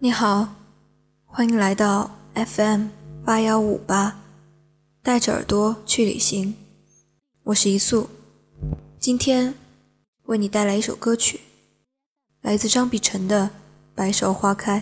你好，欢迎来到 FM 八幺五八，带着耳朵去旅行。我是一素，今天为你带来一首歌曲，来自张碧晨的《白芍花开》。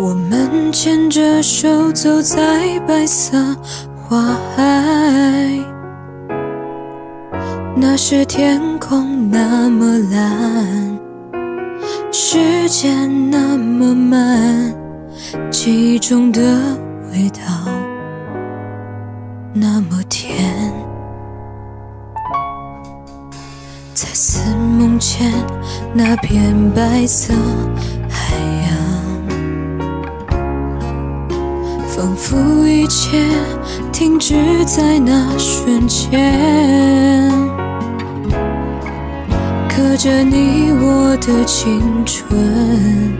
我们牵着手走在白色花海。那时天空那么蓝，时间那么慢，记忆中的味道那么甜。在似梦前那片白色仿佛一切停止在那瞬间，刻着你我的青春，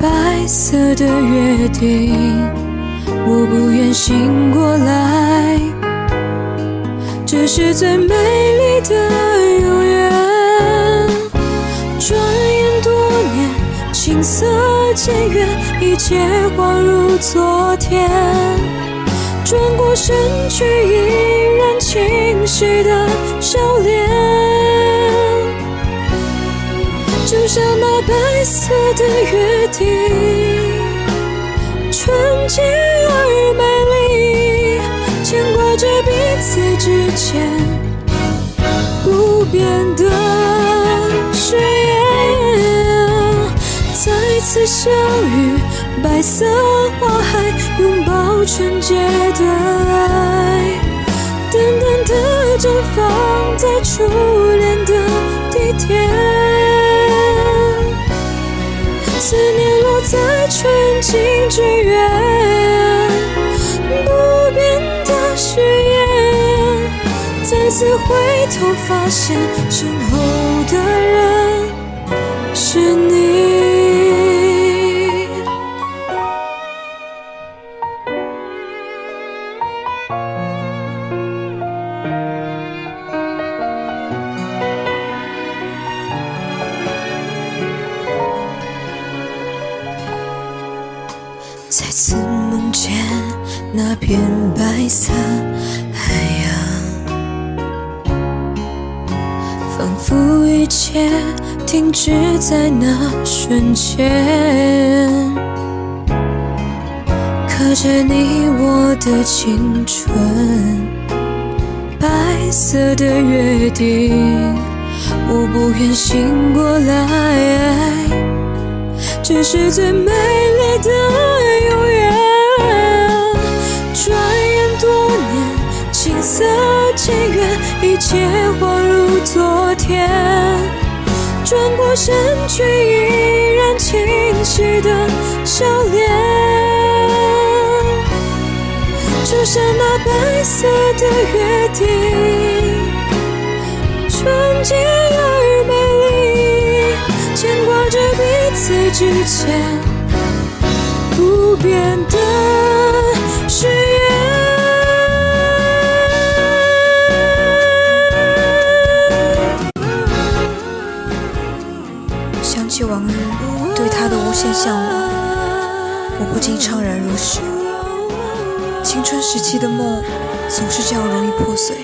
白色的约定，我不愿醒过来。这是最美丽的永远。转眼多年，青涩渐远，一切恍如昨天。转过身去，依然清晰的笑脸，就像那白色的约定，纯洁相遇，白色花海，拥抱纯洁的爱，淡淡的绽放在初恋的地点，思念落在纯净之源，不变的。誓言，再次回头发现，身后的人是你。那片白色海洋，仿佛一切停止在那瞬间，刻着你我的青春，白色的约定，我不愿醒过来。这是最美切恍如昨天。转过身去，依然清晰的笑脸，就像那白色的约定，纯洁而美丽，牵挂着彼此之间不变的想起往日对他的无限向往，我不禁怅然若失。青春时期的梦总是这样容易破碎，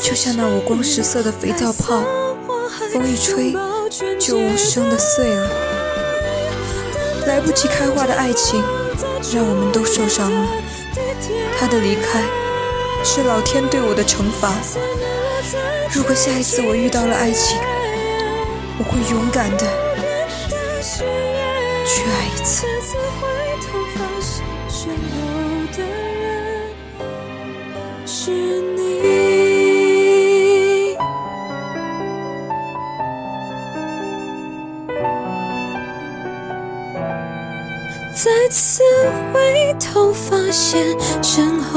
就像那五光十色的肥皂泡，风一吹就无声的碎了。来不及开花的爱情，让我们都受伤了。他的离开是老天对我的惩罚。如果下一次我遇到了爱情，我会勇敢的去爱一次。再次回头发现身后的人是你再次回头发现身后